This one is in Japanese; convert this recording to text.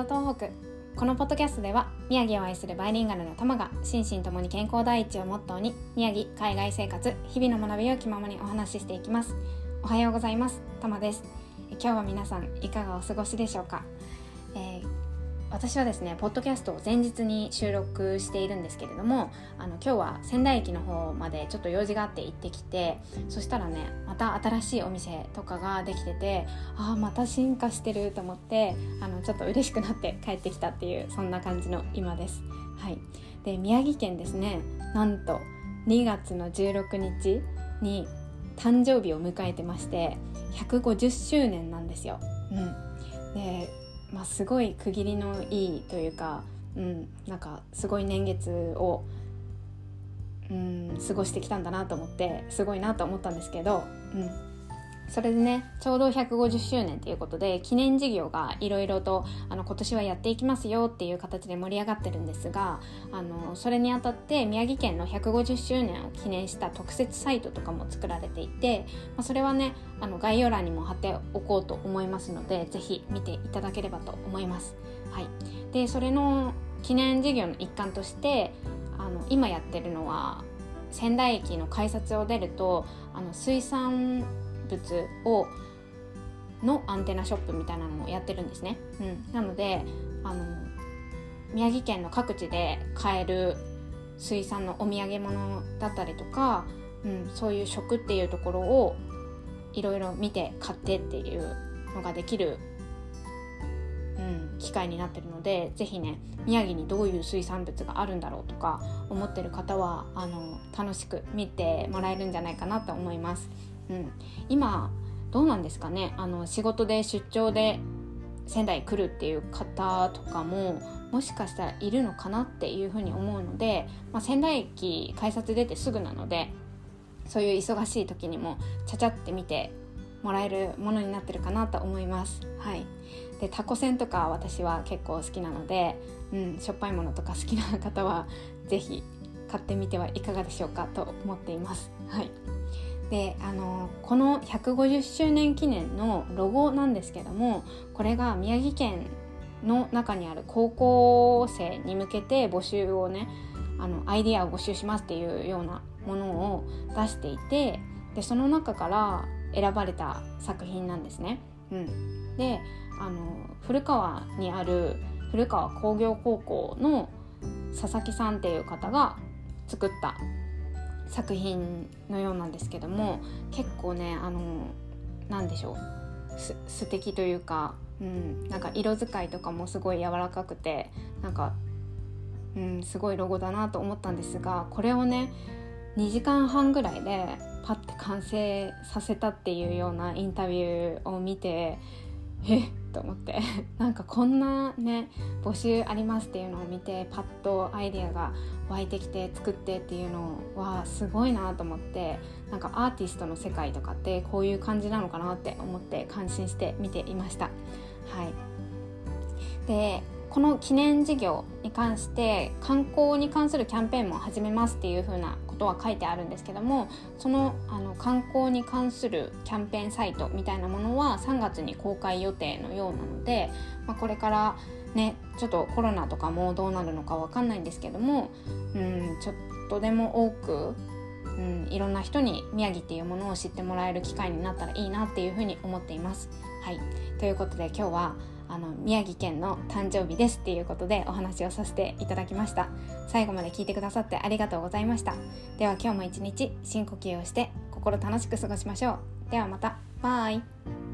ろ東北このポッドキャストでは宮城を愛するバイリンガルの玉が心身ともに健康第一をモットーに宮城海外生活日々の学びを気ままにお話ししていきます。おはようございます。玉です。今日は皆さんいかがお過ごしでしょうか、えー私はですねポッドキャストを前日に収録しているんですけれどもあの今日は仙台駅の方までちょっと用事があって行ってきてそしたらねまた新しいお店とかができててああまた進化してると思ってあのちょっと嬉しくなって帰ってきたっていうそんな感じの今です。はい、で宮城県ですねなんと2月の16日に誕生日を迎えてまして150周年なんですよ。うん、でまあ、すごい区切りのいいというか、うん、なんかすごい年月を、うん、過ごしてきたんだなと思ってすごいなと思ったんですけど、うん、それでねちょうど150周年ということで記念事業がいろいろとあの今年はやっていきますよっていう形で盛り上がってるんですがあのそれにあたって宮城県の150周年を記念した特設サイトとかも作られていて、まあ、それはねあの概要欄にも貼っておこうと思いますので是非見ていただければと思います。はい、でそれの記念事業の一環としてあの今やってるのは仙台駅の改札を出るとあの水産物をのアンテナショップみたいなのもやってるんですね。うん、なのであの宮城県の各地で買える水産のお土産物だったりとか、うん、そういう食っていうところをいろいろ見て買ってっていうのができる、うん、機会になってるので是非ね宮城にどういう水産物があるんだろうとか思ってる方はあの楽しく見てもらえるんじゃないかなと思います。うん、今どうなんですかね？あの仕事で出張で仙台来るっていう方とかももしかしたらいるのかなっていうふうに思うので、まあ、仙台駅改札出てすぐなのでそういう忙しい時にもちゃちゃって見てもらえるものになってるかなと思います。はい、でタコせんとか私は結構好きなので、うん、しょっぱいものとか好きな方は是非買ってみてはいかがでしょうかと思っています。はいであのこの150周年記念のロゴなんですけどもこれが宮城県の中にある高校生に向けて募集をねあのアイディアを募集しますっていうようなものを出していてでその中から選ばれた作品なんですね。うん、であの古川にある古川工業高校の佐々木さんっていう方が作った作品のようなんですけども結構ねあの何でしょう。す素敵というか、うん、なんか色使いとかもすごい柔らかくてなんか、うん、すごいロゴだなと思ったんですがこれをね2時間半ぐらいでパッて完成させたっていうようなインタビューを見てえと思って なんかこんなね募集ありますっていうのを見てパッとアイデアが湧いてきて作ってっていうのはすごいなと思ってなんかアーティストの世界とかってこういう感じなのかなって思って感心して見ていました。はい、でこの記念事業に関して観光に関するキャンペーンも始めますっていう風なことは書いてあるんですけどもそのあの観光に関するキャンペーンサイトみたいなものは3月に公開予定のようなので、まあ、これからねちょっとコロナとかもどうなるのか分かんないんですけどもうんちょっとでも多くうん、いろんな人に宮城っていうものを知ってもらえる機会になったらいいなっていうふうに思っています。はい、ということで今日はあの宮城県の誕生日ですっていうことでお話をさせていただきました。最後まで聞いてくださってありがとうございました。では今日も一日深呼吸をして心楽しく過ごしましょう。ではまた。バイ。